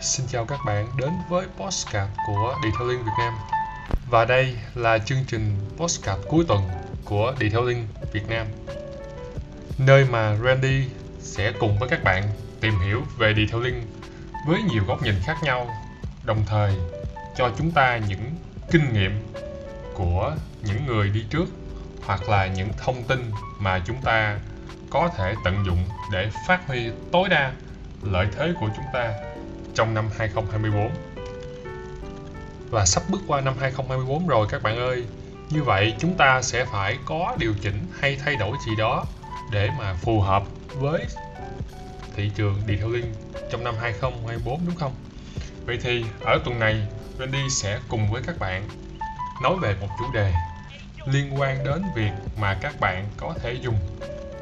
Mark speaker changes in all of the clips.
Speaker 1: Xin chào các bạn đến với postcard của Detailing Việt Nam. Và đây là chương trình postcard cuối tuần của Detailing Việt Nam. Nơi mà Randy sẽ cùng với các bạn tìm hiểu về detailing với nhiều góc nhìn khác nhau, Đồng thời cho chúng ta những kinh nghiệm của những người đi trước hoặc là những thông tin mà chúng ta có thể tận dụng để phát huy tối đa lợi thế của chúng ta trong năm 2024. Và sắp bước qua năm 2024 rồi các bạn ơi. Như vậy chúng ta sẽ phải có điều chỉnh hay thay đổi gì đó để mà phù hợp với thị trường detailing trong năm 2024 đúng không? Vậy thì ở tuần này Randy sẽ cùng với các bạn nói về một chủ đề liên quan đến việc mà các bạn có thể dùng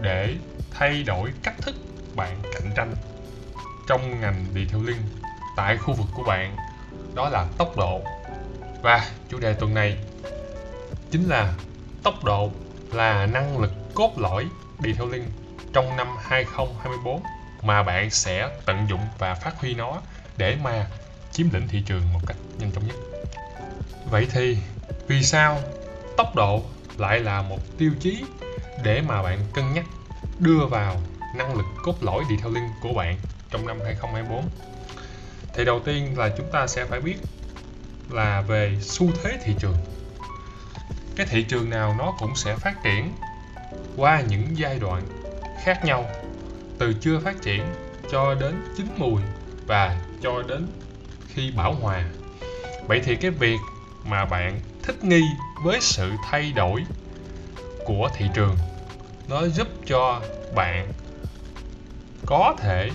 Speaker 1: để thay đổi cách thức bạn cạnh tranh trong ngành detailing tại khu vực của bạn đó là tốc độ và chủ đề tuần này chính là tốc độ là năng lực cốt lõi detailing trong năm 2024 mà bạn sẽ tận dụng và phát huy nó để mà chiếm lĩnh thị trường một cách nhanh chóng nhất. Vậy thì vì sao tốc độ lại là một tiêu chí để mà bạn cân nhắc đưa vào năng lực cốt lõi detailing của bạn trong năm 2024 thì đầu tiên là chúng ta sẽ phải biết là về xu thế thị trường. Cái thị trường nào nó cũng sẽ phát triển qua những giai đoạn khác nhau, từ chưa phát triển cho đến chín mùi và cho đến khi bảo hòa. Vậy thì cái việc mà bạn thích nghi với sự thay đổi của thị trường, nó giúp cho bạn có thể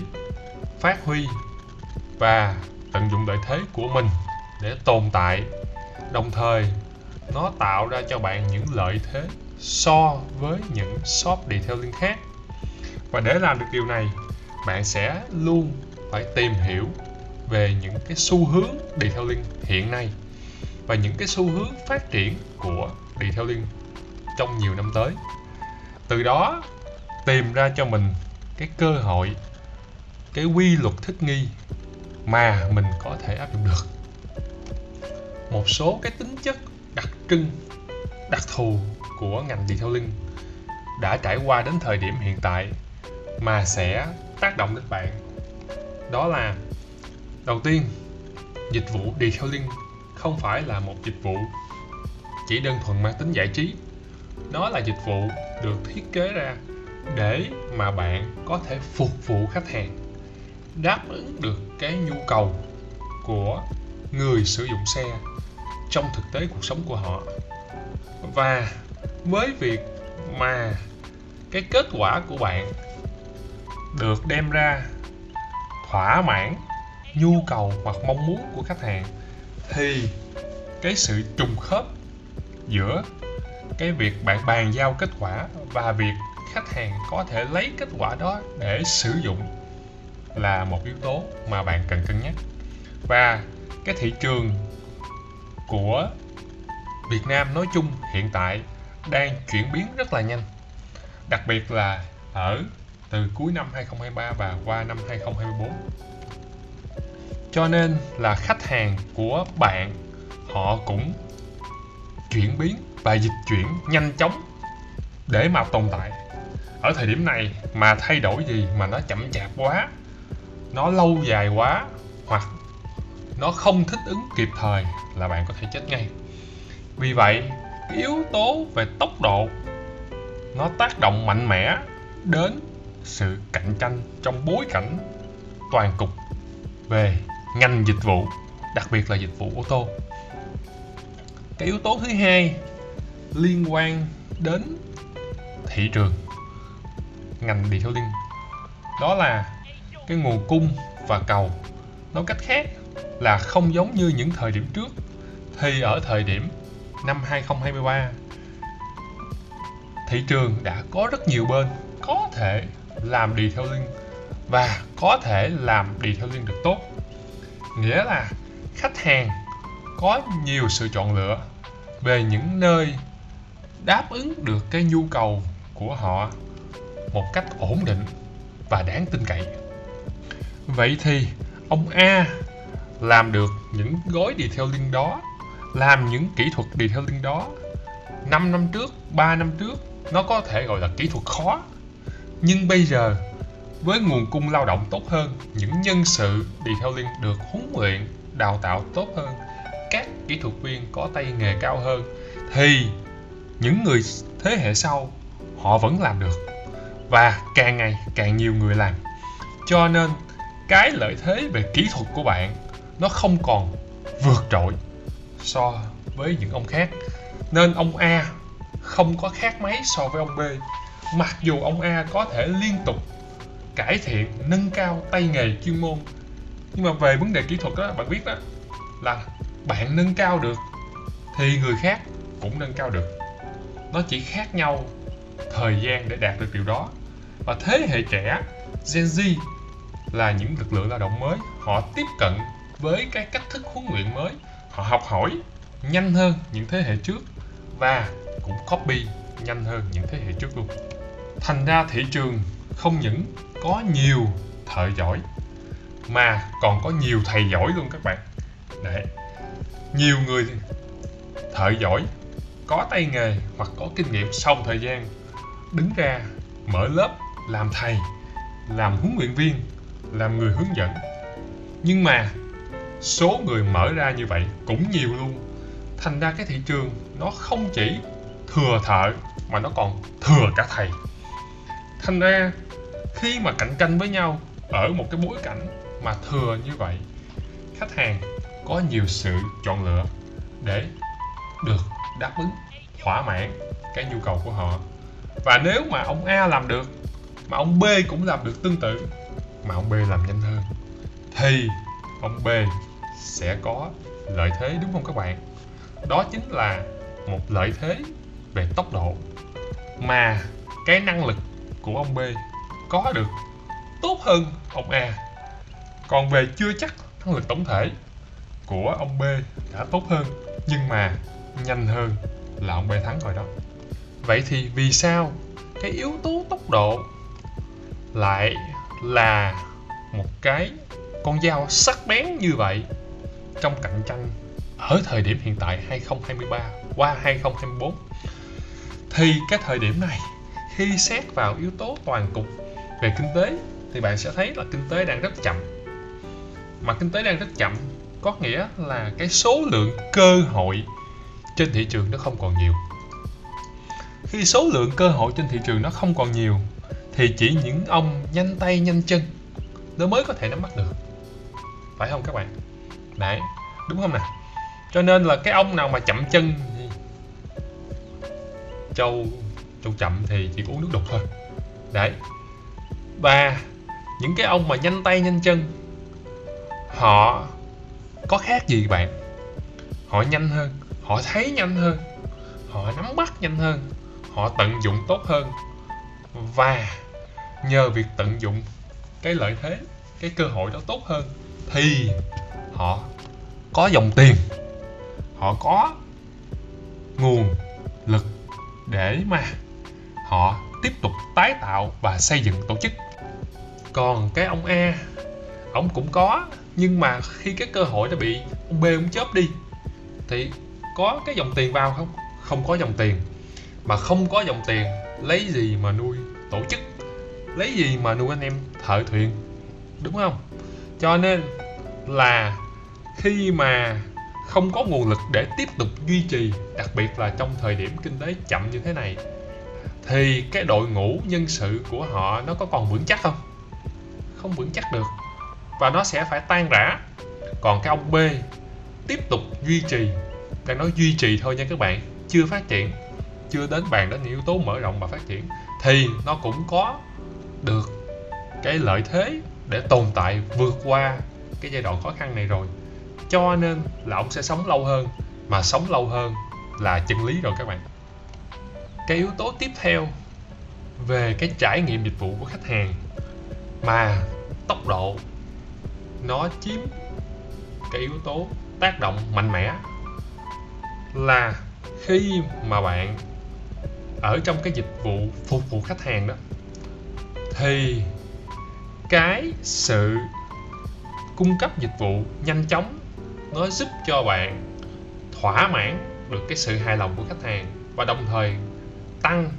Speaker 1: phát huy và tận dụng lợi thế của mình để tồn tại. Đồng thời, nó tạo ra cho bạn những lợi thế so với những shop detailing khác. Và để làm được điều này, bạn sẽ luôn phải tìm hiểu về những cái xu hướng detailing hiện nay và những cái xu hướng phát triển của detailing trong nhiều năm tới. Từ đó, tìm ra cho mình cái cơ hội, cái quy luật thích nghi mà mình có thể áp dụng được. Một số cái tính chất đặc trưng, đặc thù của ngành detailing đã trải qua đến thời điểm hiện tại mà sẽ tác động đến bạn. Đó là, đầu tiên, dịch vụ detailing không phải là một dịch vụ chỉ đơn thuần mang tính giải trí. Nó là dịch vụ được thiết kế ra để mà bạn có thể phục vụ khách hàng, đáp ứng được cái nhu cầu của người sử dụng xe trong thực tế cuộc sống của họ. Và với việc mà cái kết quả của bạn được đem ra thỏa mãn nhu cầu hoặc mong muốn của khách hàng, thì cái sự trùng khớp giữa cái việc bạn bàn giao kết quả và việc khách hàng có thể lấy kết quả đó để sử dụng là một yếu tố mà bạn cần cân nhắc. Và cái thị trường của Việt Nam nói chung hiện tại đang chuyển biến rất là nhanh, đặc biệt là ở từ cuối năm 2023 và qua năm 2024 cho nên là khách hàng của bạn, họ cũng chuyển biến và dịch chuyển nhanh chóng để mà tồn tại ở thời điểm này mà thay đổi gì mà nó chậm chạp quá, nó lâu dài quá, hoặc nó không thích ứng kịp thời là bạn có thể chết ngay. Vì vậy, cái yếu tố về tốc độ, nó tác động mạnh mẽ đến sự cạnh tranh trong bối cảnh toàn cục về ngành dịch vụ, đặc biệt là dịch vụ ô tô. Cái yếu tố thứ hai liên quan đến thị trường ngành detailing. Đó là cái nguồn cung và cầu. Nói cách khác là không giống như những thời điểm trước. Thì ở thời điểm năm 2023 thị trường đã có rất nhiều bên có thể làm detailing và có thể làm detailing được tốt. Nghĩa là khách hàng có nhiều sự chọn lựa về những nơi đáp ứng được cái nhu cầu của họ một cách ổn định và đáng tin cậy. Vậy thì, ông A làm được những gói detailing đó, làm những kỹ thuật detailing đó. 5 năm trước 3 năm trước, nó có thể gọi là kỹ thuật khó. Nhưng bây giờ, với nguồn cung lao động tốt hơn, những nhân sự detailing được huấn luyện, đào tạo tốt hơn, các kỹ thuật viên có tay nghề cao hơn, thì những người thế hệ sau, họ vẫn làm được và càng ngày càng nhiều người làm. Cho nên, cái lợi thế về kỹ thuật của bạn, nó không còn vượt trội so với những ông khác. Nên ông A không có khác mấy so với ông B. Mặc dù ông A có thể liên tục cải thiện, nâng cao tay nghề chuyên môn, nhưng mà về vấn đề kỹ thuật đó, bạn biết đó, là bạn nâng cao được thì người khác cũng nâng cao được. Nó chỉ khác nhau thời gian để đạt được điều đó và thế hệ trẻ Gen Z là những lực lượng lao động mới. Họ tiếp cận với cái cách thức huấn luyện mới. Họ học hỏi nhanh hơn những thế hệ trước và cũng copy nhanh hơn những thế hệ trước luôn. Thành ra thị trường không những có nhiều thợ giỏi, mà còn có nhiều thầy giỏi luôn các bạn. Để nhiều người thợ giỏi có tay nghề hoặc có kinh nghiệm sau thời gian đứng ra mở lớp làm thầy, làm huấn luyện viên, làm người hướng dẫn. Nhưng mà số người mở ra như vậy cũng nhiều luôn. Thành ra cái thị trường nó không chỉ thừa thợ mà nó còn thừa cả thầy. Thành ra khi mà cạnh tranh với nhau ở một cái bối cảnh mà thừa như vậy, khách hàng có nhiều sự chọn lựa để được đáp ứng thỏa mãn cái nhu cầu của họ. Và nếu mà ông A làm được mà ông B cũng làm được tương tự. Mà ông B làm nhanh hơn. Thì ông B sẽ có lợi thế đúng không các bạn? Đó chính là một lợi thế về tốc độ. Mà cái năng lực của ông B có được tốt hơn ông A. Còn về chưa chắc năng lực tổng thể của ông B đã tốt hơn, nhưng mà nhanh hơn là ông B thắng rồi đó. Vậy thì vì sao cái yếu tố tốc độ lại là một cái con dao sắc bén như vậy trong cạnh tranh ở thời điểm hiện tại 2023 qua 2024 thì cái thời điểm này, khi xét vào yếu tố toàn cục về kinh tế, thì bạn sẽ thấy là kinh tế đang rất chậm. Mà kinh tế đang rất chậm có nghĩa là cái số lượng cơ hội trên thị trường nó không còn nhiều. Khi số lượng cơ hội trên thị trường nó không còn nhiều thì chỉ những ông nhanh tay nhanh chân nó mới có thể nắm bắt được. Phải không các bạn? Đấy, đúng không nào? Cho nên là cái ông nào mà chậm chân châu châu chậm thì chỉ uống nước đục thôi. Đấy. Và những cái ông mà nhanh tay nhanh chân, họ có khác gì bạn? Họ nhanh hơn, họ thấy nhanh hơn, họ nắm bắt nhanh hơn, họ tận dụng tốt hơn và nhờ việc tận dụng cái lợi thế, cái cơ hội đó tốt hơn thì họ có dòng tiền, họ có nguồn lực để mà họ tiếp tục tái tạo và xây dựng tổ chức. Còn cái ông A ông cũng có, nhưng mà khi cái cơ hội nó bị ông B ông chớp đi thì có cái dòng tiền vào không? Không có dòng tiền. Mà không có dòng tiền, lấy gì mà nuôi? Tổ chức. Lấy gì mà nuôi anh em thợ thuyền, đúng không? Cho nên là khi mà không có nguồn lực để tiếp tục duy trì, đặc biệt là trong thời điểm kinh tế chậm như thế này, thì cái đội ngũ nhân sự của họ nó có còn vững chắc không? Không vững chắc được. Và nó sẽ phải tan rã. Còn cái ông B tiếp tục duy trì đang nói duy trì thôi nha các bạn, chưa phát triển chưa đến bàn đến những yếu tố mở rộng và phát triển, thì nó cũng có được cái lợi thế để tồn tại vượt qua cái giai đoạn khó khăn này rồi. Cho nên là ông sẽ sống lâu hơn, mà sống lâu hơn là chân lý rồi các bạn. Cái yếu tố tiếp theo về cái trải nghiệm dịch vụ của khách hàng mà tốc độ nó chiếm cái yếu tố tác động mạnh mẽ là khi mà bạn ở trong cái dịch vụ phục vụ khách hàng đó, thì cái sự cung cấp dịch vụ nhanh chóng nó giúp cho bạn thỏa mãn được cái sự hài lòng của khách hàng và đồng thời tăng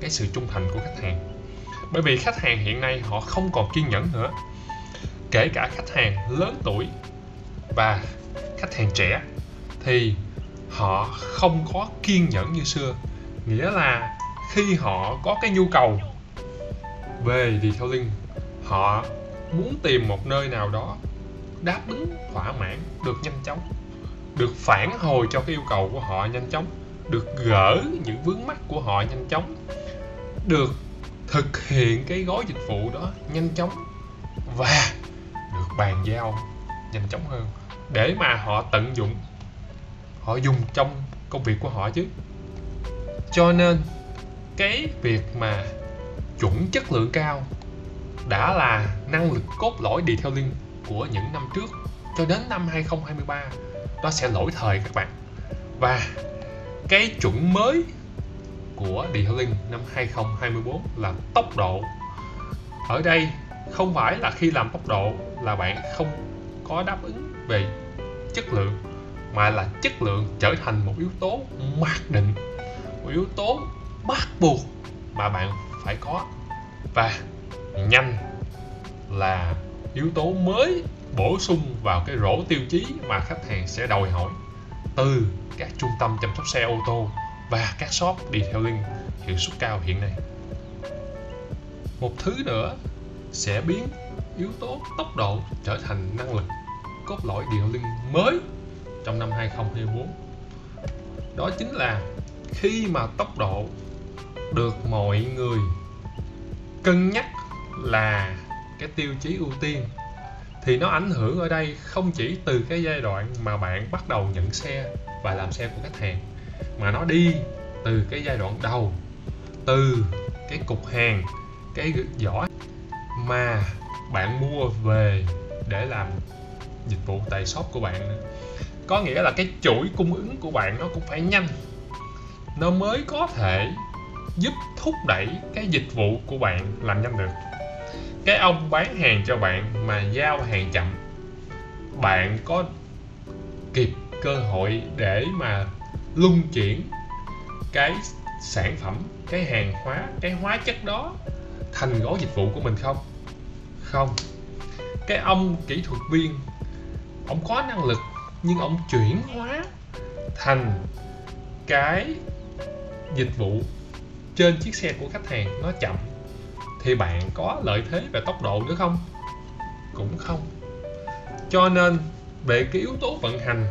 Speaker 1: cái sự trung thành của khách hàng. Bởi vì khách hàng hiện nay họ không còn kiên nhẫn nữa, kể cả khách hàng lớn tuổi và khách hàng trẻ, thì họ không có kiên nhẫn như xưa nghĩa là khi họ có cái nhu cầu về detailing, họ muốn tìm một nơi nào đó đáp ứng thỏa mãn, được nhanh chóng, được phản hồi cho cái yêu cầu của họ nhanh chóng, được gỡ những vướng mắt của họ nhanh chóng, được thực hiện cái gói dịch vụ đó nhanh chóng và được bàn giao nhanh chóng hơn để mà họ tận dụng, họ dùng trong công việc của họ chứ cho nên, cái việc mà chuẩn chất lượng cao đã là năng lực cốt lõi detailing của những năm trước cho đến năm 2023 nó sẽ lỗi thời các bạn. Và cái chuẩn mới của detailing năm 2024 là tốc độ. Ở đây không phải là khi làm tốc độ là bạn không có đáp ứng về chất lượng, mà là chất lượng trở thành một yếu tố mặc định một yếu tố bắt buộc mà bạn phải có. Và nhanh là yếu tố mới bổ sung vào cái rổ tiêu chí mà khách hàng sẽ đòi hỏi từ các trung tâm chăm sóc xe ô tô và các shop detailing hiệu suất cao hiện nay. Một thứ nữa sẽ biến yếu tố tốc độ trở thành năng lực cốt lõi detailing mới trong năm 2024 đó chính là khi mà tốc độ được mọi người cân nhắc là cái tiêu chí ưu tiên, thì nó ảnh hưởng ở đây không chỉ từ cái giai đoạn mà bạn bắt đầu nhận xe và làm xe của khách hàng, mà nó đi từ cái giai đoạn đầu, từ cái cục hàng, cái giỏ mà bạn mua về để làm dịch vụ tại shop của bạn có nghĩa là cái chuỗi cung ứng của bạn nó cũng phải nhanh nó mới có thể giúp thúc đẩy cái dịch vụ của bạn làm nhanh được. Cái ông bán hàng cho bạn mà giao hàng chậm, bạn có kịp cơ hội để mà luân chuyển cái sản phẩm, cái hàng hóa, cái hóa chất đó thành gói dịch vụ của mình không? Không. Cái ông kỹ thuật viên, ông có năng lực nhưng ông chuyển hóa thành cái dịch vụ trên chiếc xe của khách hàng nó chậm, thì bạn có lợi thế về tốc độ nữa không? Cũng không. Cho nên, về cái yếu tố vận hành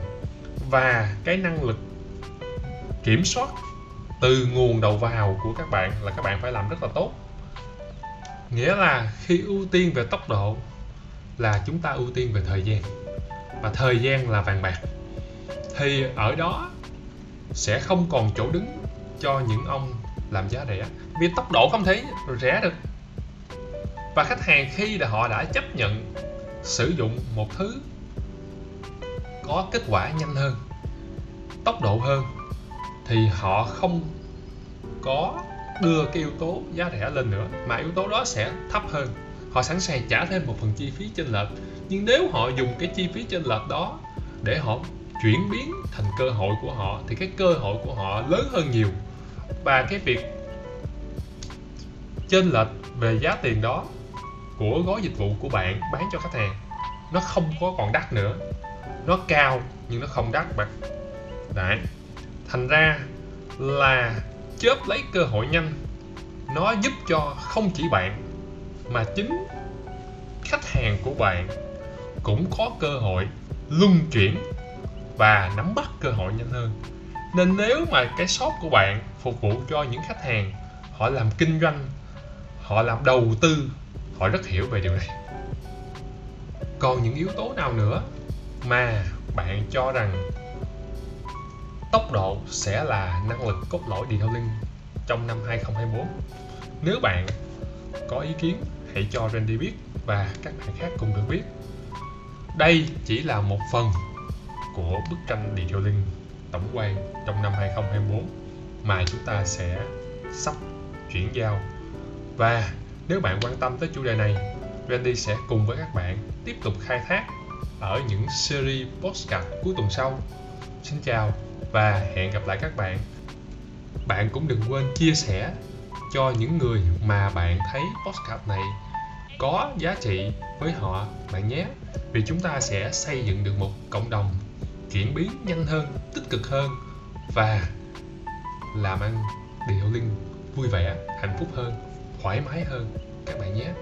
Speaker 1: và cái năng lực kiểm soát từ nguồn đầu vào của các bạn là các bạn phải làm rất là tốt. Nghĩa là khi ưu tiên về tốc độ là chúng ta ưu tiên về thời gian, và thời gian là vàng bạc. Thì ở đó sẽ không còn chỗ đứng cho những ông làm giá rẻ. Vì tốc độ không thể rẻ được. Và khách hàng khi là họ đã chấp nhận sử dụng một thứ có kết quả nhanh hơn, tốc độ hơn, thì họ không có đưa cái yếu tố giá rẻ lên nữa, mà yếu tố đó sẽ thấp hơn. Họ sẵn sàng trả thêm một phần chi phí chênh lệch. Nhưng nếu họ dùng cái chi phí chênh lệch đó để họ chuyển biến thành cơ hội của họ, thì cái cơ hội của họ lớn hơn nhiều và cái việc chênh lệch về giá tiền đó của gói dịch vụ của bạn bán cho khách hàng. Nó không có còn đắt nữa. Nó cao nhưng nó không đắt bạn đấy. Thành ra là chớp lấy cơ hội nhanh, nó giúp cho không chỉ bạn mà chính khách hàng của bạn cũng có cơ hội luân chuyển và nắm bắt cơ hội nhanh hơn nên nếu mà cái shop của bạn phục vụ cho những khách hàng, họ làm kinh doanh, họ làm đầu tư, họ rất hiểu về điều này. Còn những yếu tố nào nữa mà bạn cho rằng tốc độ sẽ là năng lực cốt lõi detailing trong năm 2024 nếu bạn có ý kiến, hãy cho Randy biết và các bạn khác cùng được biết. Đây chỉ là một phần của bức tranh detailing tổng quan trong năm 2024 mà chúng ta sẽ sắp chuyển giao và nếu bạn quan tâm tới chủ đề này, Randy sẽ cùng với các bạn tiếp tục khai thác ở những series postcard cuối tuần sau. Xin chào và hẹn gặp lại các bạn. Bạn cũng đừng quên chia sẻ cho những người mà bạn thấy postcard này có giá trị với họ bạn nhé vì chúng ta sẽ xây dựng được một cộng đồng chuyển biến nhanh hơn, tích cực hơn và làm ăn điều linh vui vẻ, hạnh phúc hơn, thoải mái hơn. Các bạn nhé.